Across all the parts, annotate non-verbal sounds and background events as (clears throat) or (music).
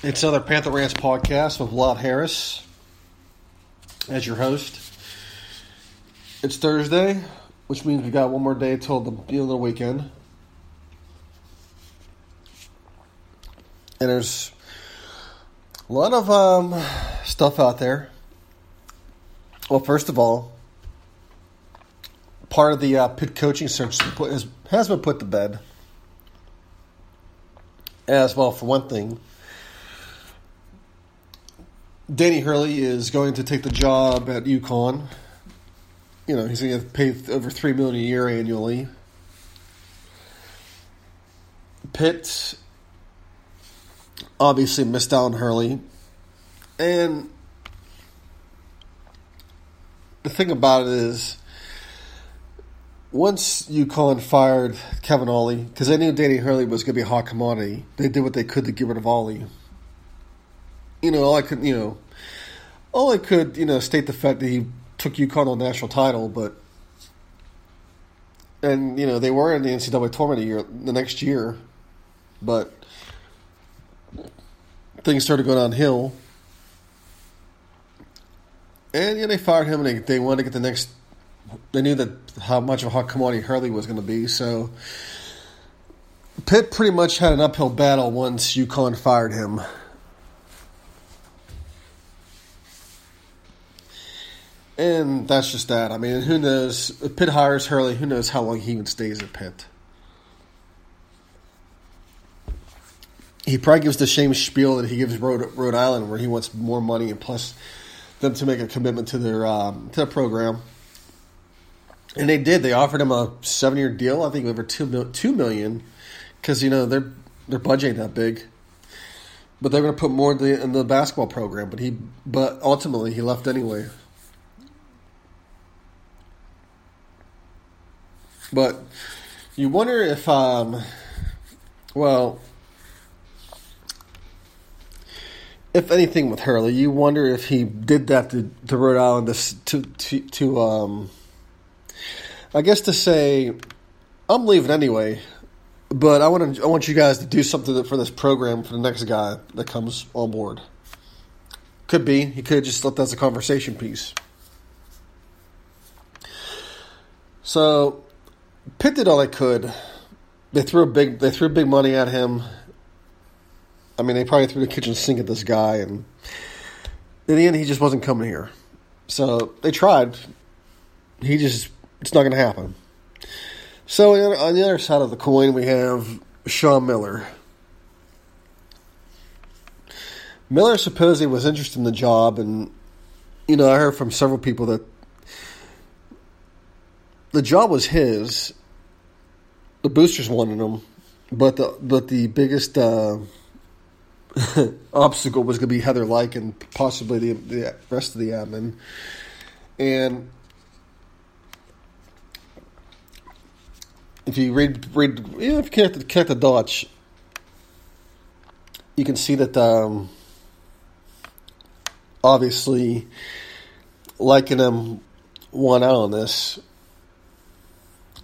It's another Panther Rants podcast with Vlad Harris as your host. It's Thursday, which means we got one more day till the the weekend. And there's a lot of um, stuff out there. Well, first of all, part of the uh, Pitt coaching search has been put to bed. As well, for one thing, Danny Hurley is going to take the job at UConn. You know, he's going to paid over three million a year annually. Pitt obviously missed out on Hurley, and the thing about it is, once UConn fired Kevin Ollie, because they knew Danny Hurley was going to be a hot commodity, they did what they could to get rid of Ollie. You know, all I could, you know, all I could, you know, state the fact that he took UConn on national title, but and you know they were in the NCAA tournament year the next year, but things started going downhill. And yeah, they fired him, and they, they wanted to get the next. They knew that how much of a hot commodity Hurley was going to be, so Pitt pretty much had an uphill battle once UConn fired him. And that's just that. I mean, who knows? If Pitt hires Hurley, who knows how long he even stays at Pitt. He probably gives the same spiel that he gives Rhode, Rhode Island, where he wants more money and plus them to make a commitment to their um, to their program. And they did. They offered him a seven year deal. I think over two two million, because you know their their budget ain't that big. But they're going to put more in the, in the basketball program. But he, but ultimately he left anyway. But you wonder if, um, well, if anything with Hurley, you wonder if he did that to, to Rhode Island to, to, to, um, I guess to say, I'm leaving anyway, but I want to, I want you guys to do something for this program for the next guy that comes on board. Could be. He could just let that as a conversation piece. So Pitt did all they could. They threw a big they threw big money at him. I mean, they probably threw the kitchen sink at this guy, and in the end, he just wasn't coming here. So they tried. He just it's not going to happen. So on the other side of the coin, we have Sean Miller. Miller supposedly was interested in the job, and you know, I heard from several people that the job was his. The boosters wanted him, but the but the biggest uh, (laughs) obstacle was going to be Heather Lyke and possibly the, the rest of the admin. And if you read read, you if you connect the dots, you can see that um, obviously liking him won out on this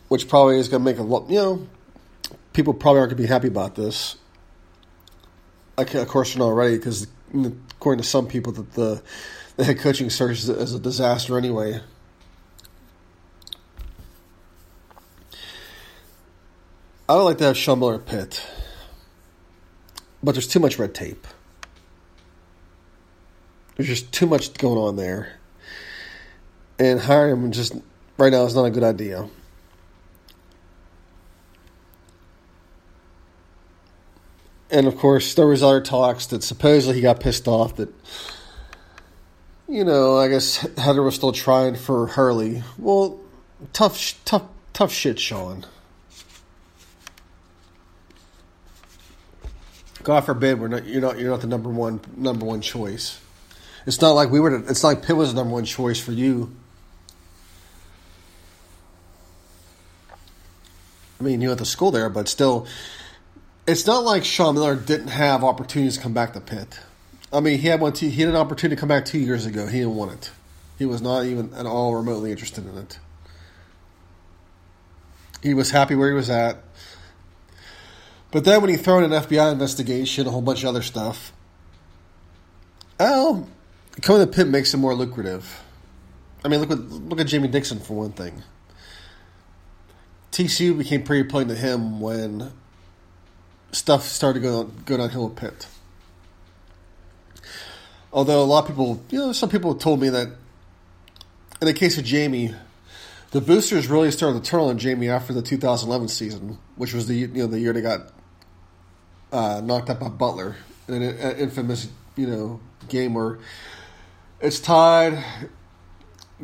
which probably is going to make a lot, you know, people probably aren't going to be happy about this. I can, of course, not already because according to some people, that the the head coaching search is, is a disaster anyway. I would like to have Sean Pitt, but there's too much red tape. There's just too much going on there, and hiring him just right now is not a good idea. And of course, there was other talks that supposedly he got pissed off that, you know, I guess Heather was still trying for Hurley. Well, tough, tough, tough shit, Sean. God forbid we're not you're not you're not the number one number one choice. It's not like we were. To, it's not like Pitt was the number one choice for you. I mean, you went to school there, but still, it's not like Sean Miller didn't have opportunities to come back to Pitt. I mean, he had one. He had an opportunity to come back two years ago. He didn't want it. He was not even at all remotely interested in it. He was happy where he was at. But then when he threw in an FBI investigation, a whole bunch of other stuff, oh, coming to Pitt makes it more lucrative. I mean, look at look at Jamie Dixon for one thing. TCU became pretty appealing to him when stuff started to go go downhill at Pitt. Although a lot of people, you know, some people told me that in the case of Jamie, the boosters really started to turn on Jamie after the 2011 season, which was the you know the year they got uh, knocked out by Butler in an infamous you know game where it's tied.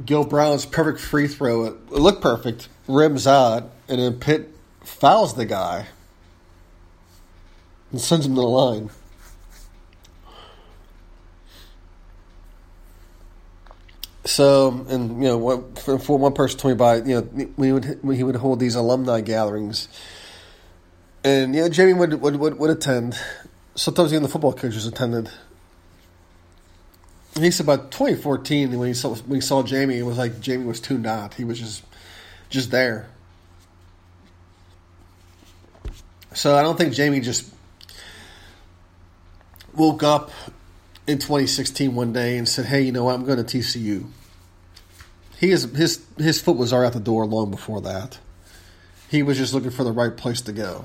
Gil Brown's perfect free throw. It looked perfect, rims out, and then Pitt fouls the guy and sends him to the line. So, and you know, what for, one person told me about, you know, we would he would hold these alumni gatherings, and you know, Jamie would would would, would attend. Sometimes even the football coaches attended. He said about 2014 when he saw when he saw Jamie, it was like Jamie was tuned out. He was just just there. So I don't think Jamie just woke up in 2016 one day and said, "Hey, you know what? I'm going to TCU." He is his his foot was already out the door long before that. He was just looking for the right place to go.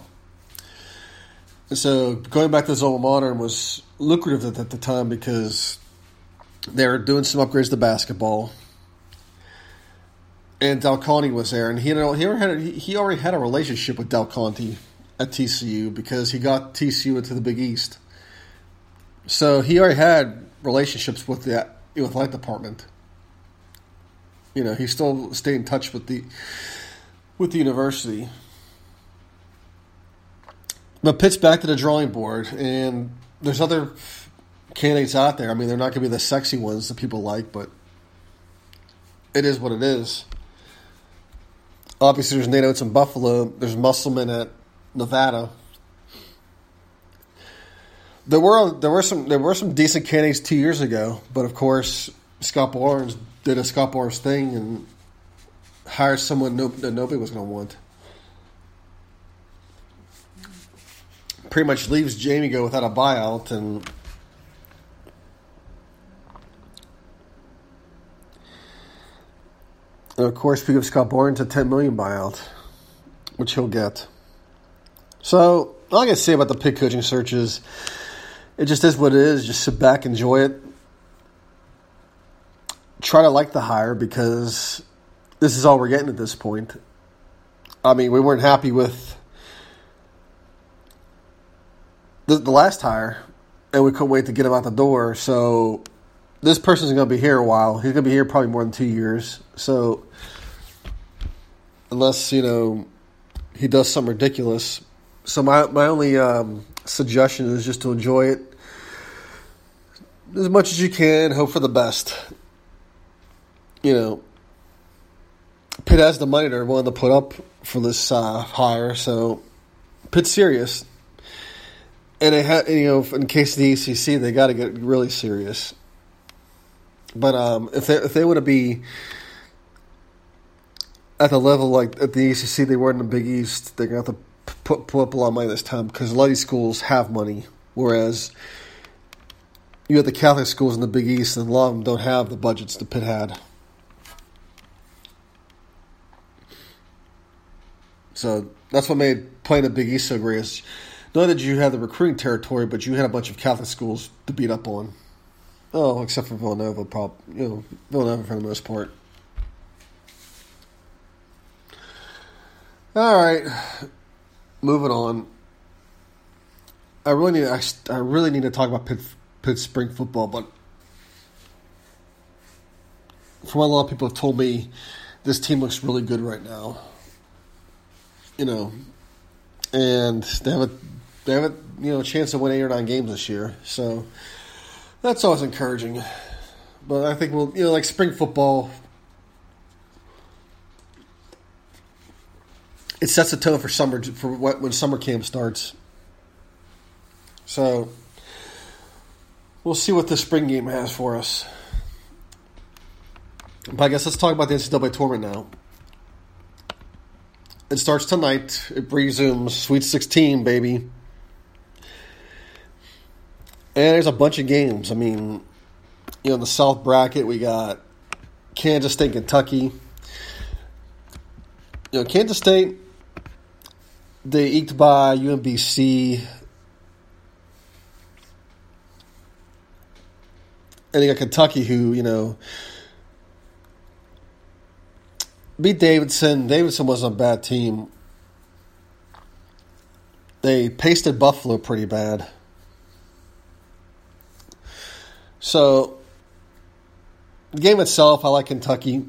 And so going back to his alma mater was lucrative at, at the time because they were doing some upgrades to basketball. And Del Conte was there, and he know, he already had a, he already had a relationship with Del Conte at TCU because he got TCU into the Big East. So he already had relationships with the with light department. You know, he still stayed in touch with the with the university. But Pitt's back to the drawing board, and there's other candidates out there. I mean, they're not going to be the sexy ones that people like, but it is what it is. Obviously, there's Nate Oats in Buffalo. There's Musselman at Nevada. There were there were some there were some decent candidates two years ago, but of course Scott Barnes did a Scott Barnes thing and hired someone no, that nobody was going to want. Pretty much leaves Jamie go without a buyout and And of course, we give Scott Barnes a ten million buyout, which he'll get. So all I can say about the Pitt coaching search is, it just is what it is. Just sit back, enjoy it. Try to like the hire because this is all we're getting at this point. I mean, we weren't happy with the, the last hire, and we couldn't wait to get him out the door. So this person's going to be here a while. He's going to be here probably more than two years. So unless you know he does something ridiculous. So my my only um, suggestion is just to enjoy it as much as you can. Hope for the best. You know, Pitt has the money they're willing to put up for this uh, hire, so Pitt's serious. And they ha- you know, in case of the ACC, they got to get really serious. But um, if they if they want to be at the level like at the ACC they were in the Big East, they're gonna have to put put up a lot of money this time because a lot of these schools have money, whereas you have the Catholic schools in the Big East, and a lot of them don't have the budgets the Pitt had. So that's what made playing the Big East so great. Is not that you had the recruiting territory, but you had a bunch of Catholic schools to beat up on. Oh, except for Villanova, prob you know Villanova for the most part. All right, moving on. I really need. I, I really need to talk about Pitt, Pitt spring football, but from what a lot of people have told me, this team looks really good right now. You know, and they have a they have a you know chance to win eight or nine games this year. So that's always encouraging. But I think we'll you know like spring football. It sets the tone for summer for when summer camp starts. So we'll see what the spring game has for us. But I guess let's talk about the NCAA tournament now. It starts tonight. It resumes Sweet 16, baby. And there's a bunch of games. I mean, you know, in the South bracket, we got Kansas State, Kentucky. You know, Kansas State, they eked by UMBC. And you got Kentucky, who, you know, beat Davidson. Davidson wasn't a bad team. They pasted Buffalo pretty bad. So, the game itself, I like Kentucky.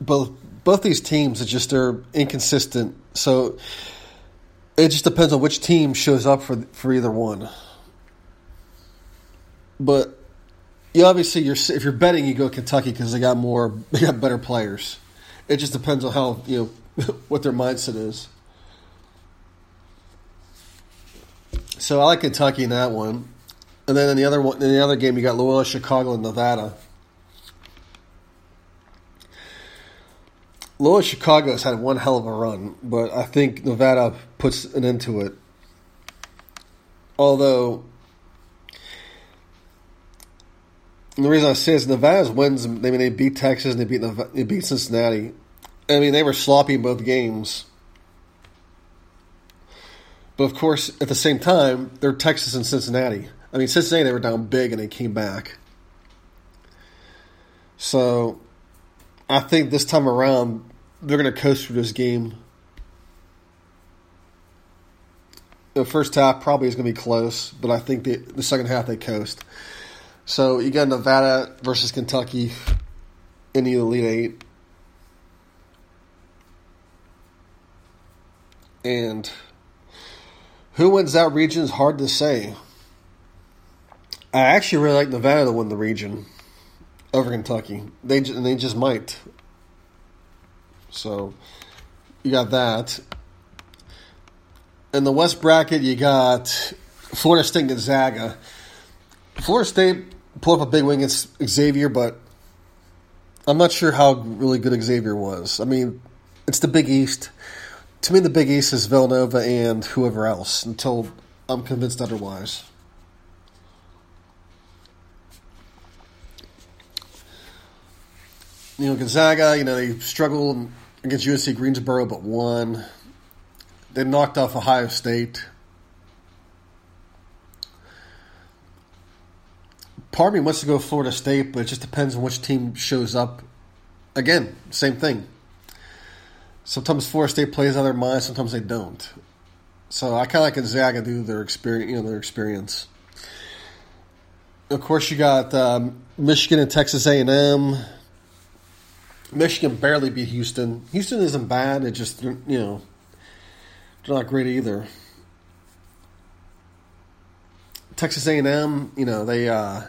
Both both these teams, are just they're inconsistent. So, it just depends on which team shows up for for either one. But you obviously you're if you're betting, you go Kentucky because they got more, (laughs) they got better players. It just depends on how you know (laughs) what their mindset is. So I like Kentucky in that one, and then in the other one, in the other game, you got Loyola Chicago and Nevada. Loyola Chicago has had one hell of a run, but I think Nevada puts an end to it. Although the reason I say is Nevada's wins. I mean, they beat Texas and they beat Nevada, they beat Cincinnati. I mean, they were sloppy in both games. But of course, at the same time, they're Texas and Cincinnati. I mean, Cincinnati they were down big and they came back. So, I think this time around they're going to coast through this game. The first half probably is going to be close, but I think the, the second half they coast. So you got Nevada versus Kentucky in the Elite Eight. And who wins that region is hard to say. I actually really like Nevada to win the region over Kentucky. They they just might. So you got that. In the West bracket, you got Florida State Gonzaga. Florida State pulled up a big wing against Xavier, but I'm not sure how really good Xavier was. I mean, it's the Big East. To me, the Big East is Villanova and whoever else until I'm convinced otherwise. You know, Gonzaga, you know, they struggled against UNC Greensboro but won. They knocked off Ohio State. part of me wants to go Florida State, but it just depends on which team shows up. Again, same thing. Sometimes Florida State plays on their mind, sometimes they don't. So I kind of like Gonzaga do their experience, you know, their experience. Of course, you got um, Michigan and Texas A and M. Michigan barely beat Houston. Houston isn't bad. It just you know they're not great either. Texas A and M, you know they uh,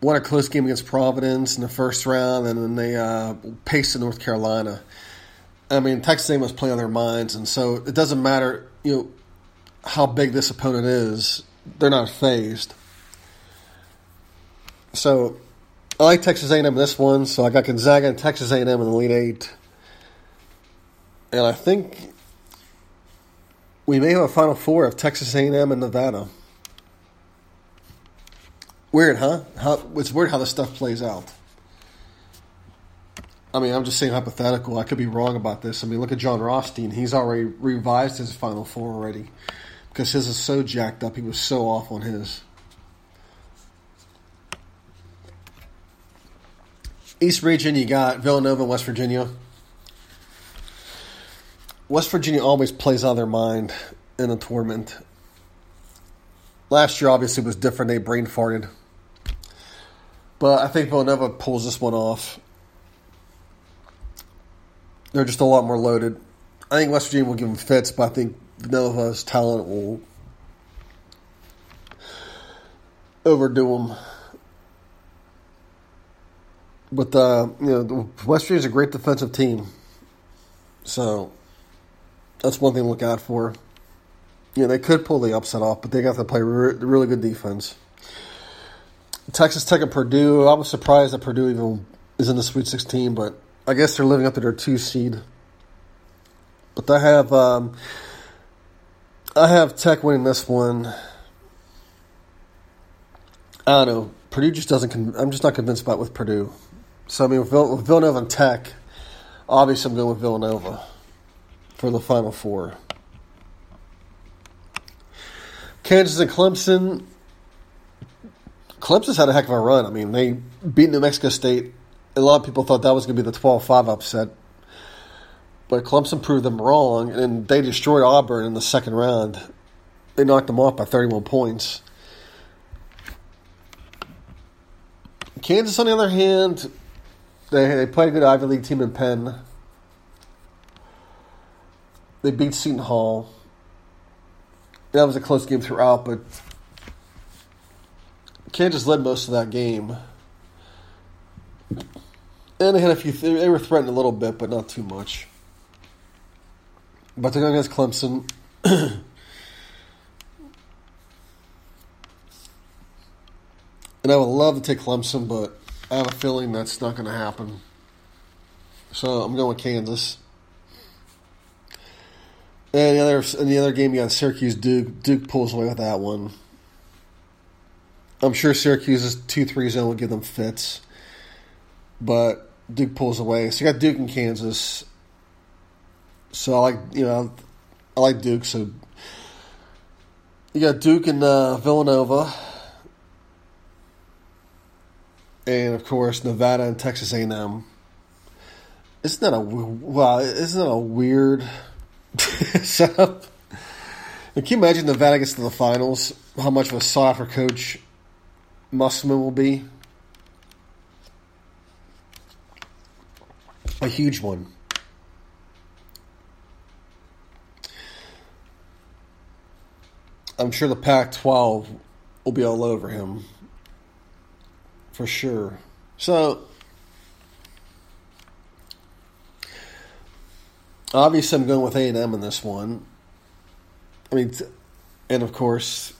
won a close game against Providence in the first round, and then they uh, North Carolina. I mean, Texas A&M was playing on their minds, and so it doesn't matter, you know, how big this opponent is. They're not phased. So I like Texas A&M in this one. So I got Gonzaga and Texas A&M in the Elite Eight, and I think we may have a Final Four of Texas A&M and Nevada. Weird, huh? How, it's weird how this stuff plays out. I mean, I'm just saying hypothetical. I could be wrong about this. I mean, look at Jon Rothstein. He's already revised his Final Four already because his is so jacked up. He was so off on his. East region, you got Villanova, West Virginia. West Virginia always plays out of their mind in a tournament. Last year, obviously, was different. They brain farted. But I think Villanova pulls this one off. They're just a lot more loaded. I think West Virginia will give them fits, but I think Villanova's talent will overdo them. But uh, you know, West Virginia's a great defensive team, so that's one thing to look out for. Yeah, they could pull the upset off, but they got to play re- really good defense. Texas Tech and Purdue. I was surprised that Purdue even is in the Sweet 16, but I guess they're living up to their two seed. But I have um, I have Tech winning this one. I don't know. Purdue just doesn't. I'm just not convinced about with Purdue. So I mean, with, Vill- Villanova and Tech, obviously I'm going with Villanova for the Final Four. Kansas and Clemson. Clemson's had a heck of a run. I mean, they beat New Mexico State. A lot of people thought that was going to be the 12 5 upset. But Clemson proved them wrong, and they destroyed Auburn in the second round. They knocked them off by 31 points. Kansas, on the other hand, they, they played a good Ivy League team in Penn. They beat Seton Hall. That was a close game throughout, but Kansas led most of that game. And they had a few. They were threatened a little bit, but not too much. But they're going against Clemson. (clears throat) and I would love to take Clemson, but I have a feeling that's not going to happen. So I'm going with Kansas. And the other in the other game, you got Syracuse Duke. Duke pulls away with that one. I'm sure Syracuse's two three zone will give them fits, but Duke pulls away. So you got Duke and Kansas. So I like you know I like Duke. So you got Duke and uh, Villanova, and of course Nevada and Texas A&M. Isn't that a wow? Isn't that a weird (laughs) setup? And can you imagine Nevada gets to the finals? How much of a after coach Musselman will be? A huge one. I'm sure the Pac 12 will be all over him. For sure. So, obviously, I'm going with A&M in this one. I mean, and of course,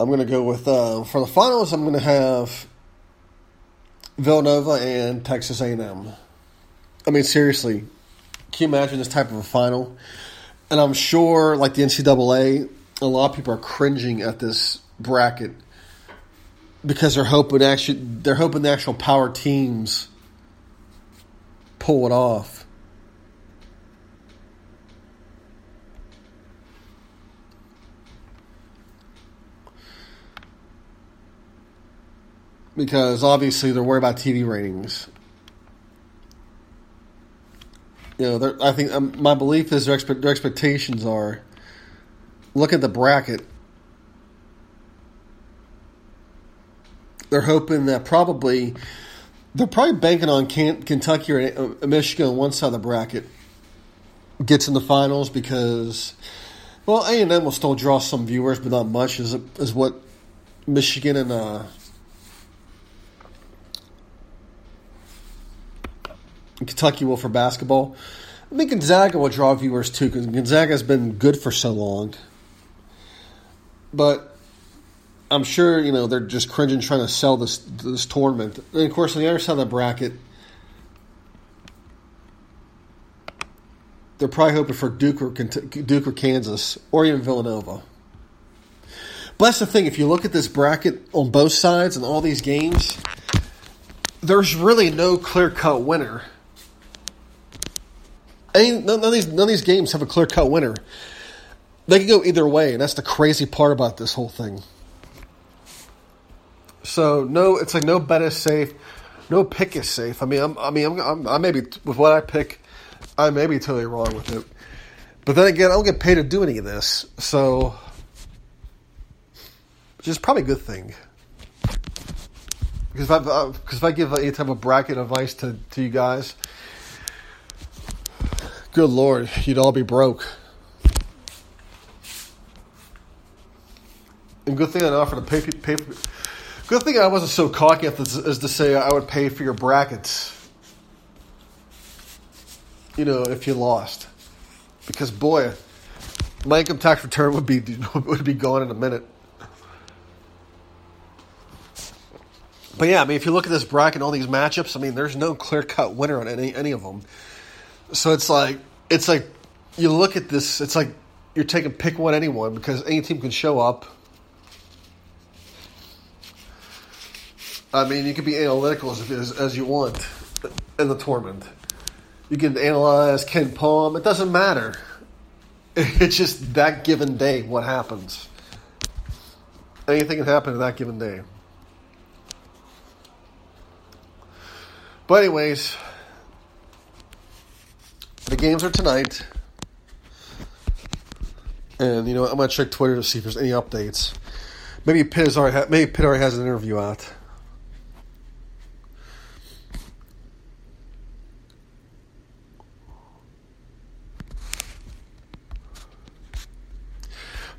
I'm going to go with, uh, for the finals, I'm going to have Villanova and Texas A&M. I mean, seriously, can you imagine this type of a final? And I'm sure, like the NCAA, a lot of people are cringing at this bracket because they're hoping actually they're hoping the actual power teams pull it off. Because obviously they're worried about TV ratings. You know, I think um, my belief is their, expe- their expectations are look at the bracket. They're hoping that probably they're probably banking on Kentucky or uh, Michigan on one side of the bracket gets in the finals because well A and M will still draw some viewers, but not much as as what Michigan and uh, Kentucky will for basketball. I think Gonzaga will draw viewers too because Gonzaga has been good for so long. But I'm sure you know they're just cringing trying to sell this this tournament. And of course, on the other side of the bracket, they're probably hoping for Duke or Duke or Kansas or even Villanova. But that's the thing. If you look at this bracket on both sides and all these games, there's really no clear cut winner. Any, none, of these, none of these games have a clear cut winner. They can go either way, and that's the crazy part about this whole thing. So no, it's like no bet is safe, no pick is safe. I mean, I'm, I mean, I'm, I'm, i maybe with what I pick, I may be totally wrong with it. But then again, I don't get paid to do any of this, so which is probably a good thing. Because if I because if I give any type of bracket advice to, to you guys, good lord, you'd all be broke. And good thing I offered to pay pay. The good thing I wasn't so cocky as to say I would pay for your brackets. You know, if you lost, because boy, my income tax return would be (laughs) would be gone in a minute. But yeah, I mean, if you look at this bracket, and all these matchups, I mean, there's no clear cut winner on any any of them. So it's like it's like you look at this, it's like you're taking pick one anyone because any team can show up. I mean, you can be analytical as, as, as you want in the tournament. You can analyze KenPom. It doesn't matter. (laughs) It's just that given day what happens. Anything can happen in that given day. But anyways, the games are tonight, and you know I'm gonna check Twitter to see if there's any updates. Maybe Pitt already ha- maybe Pitt already has an interview out.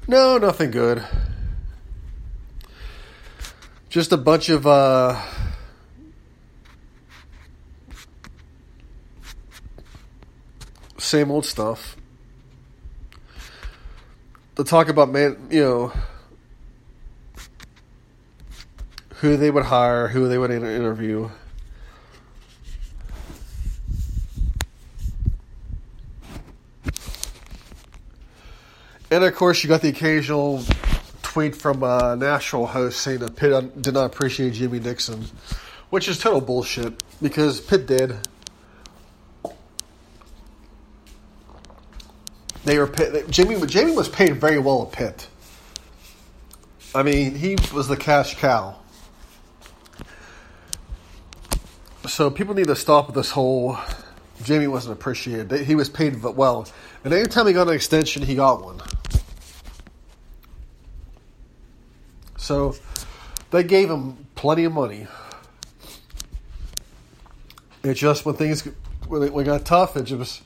No, nothing good. Just a bunch of uh, same old stuff. To talk about man, you know, who they would hire, who they would interview. And of course, you got the occasional tweet from uh, a national host saying that Pitt uh, did not appreciate Jamie Dixon, which is total bullshit because Pitt did. They were Jimmy. Jamie was paid very well at Pitt. I mean, he was the cash cow. So people need to stop this whole. Jamie wasn't appreciated. He was paid well, and anytime he got an extension, he got one. So they gave him plenty of money. It's just when things when it, when it got tough, it just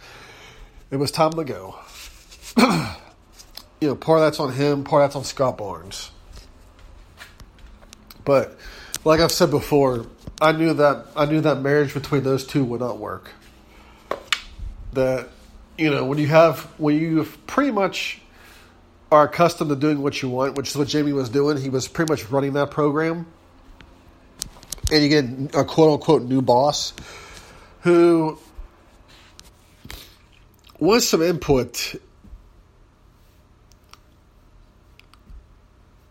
it was time to go. (clears throat) you know, part of that's on him, part of that's on Scott Barnes. But like I've said before, I knew that I knew that marriage between those two would not work. That you know, when you have when you have pretty much are accustomed to doing what you want, which is what Jamie was doing. He was pretty much running that program. And you get a quote unquote new boss who wants some input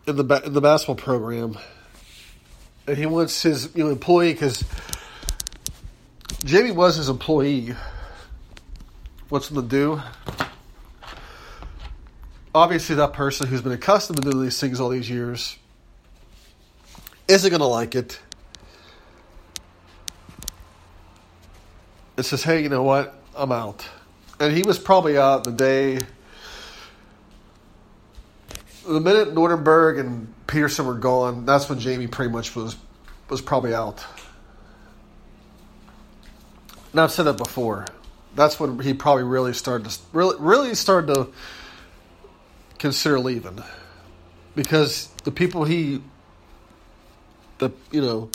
in the in the basketball program, and he wants his you know employee because Jamie was his employee. What's him to do? Obviously, that person who's been accustomed to doing these things all these years isn't going to like it. It says, "Hey, you know what? I'm out," and he was probably out the day the minute Nordenberg and Pederson were gone, that's when Jamie pretty much was was probably out. And I've said that before. That's when he probably really started to really really started to consider leaving because the people he the you know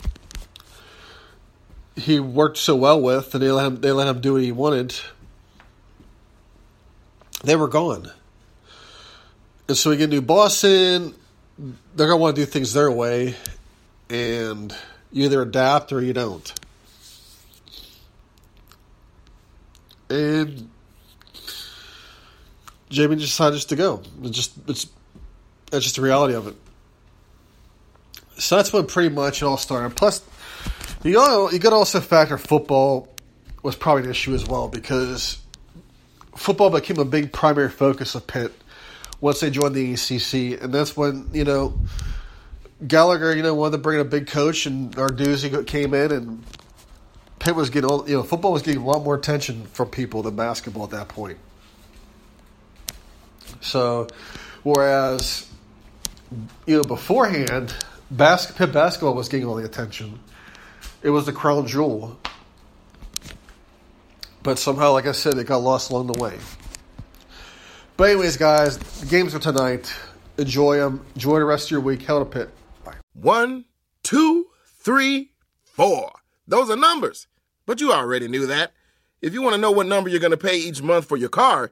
he worked so well with and they let him they let him do what he wanted they were gone and so we get new boss in. They're going to want to do things their way. And you either adapt or you don't. And Jamie decided just to go. It's just it's that's just the reality of it. So that's when pretty much it all started. Plus, you got you also factor football was probably an issue as well because football became a big primary focus of Pitt once they joined the ACC, and that's when you know Gallagher, you know, wanted to bring in a big coach, and Narduzzi came in, and Pitt was getting, you know, football was getting a lot more attention from people than basketball at that point. So, whereas, you know, beforehand, bas- Pitt basketball was getting all the attention. It was the crown jewel. But somehow, like I said, it got lost along the way. But anyways, guys, the games are tonight. Enjoy them. Enjoy the rest of your week. Hell to Pitt. Bye. One, two, three, four. Those are numbers. But you already knew that. If you want to know what number you're going to pay each month for your car,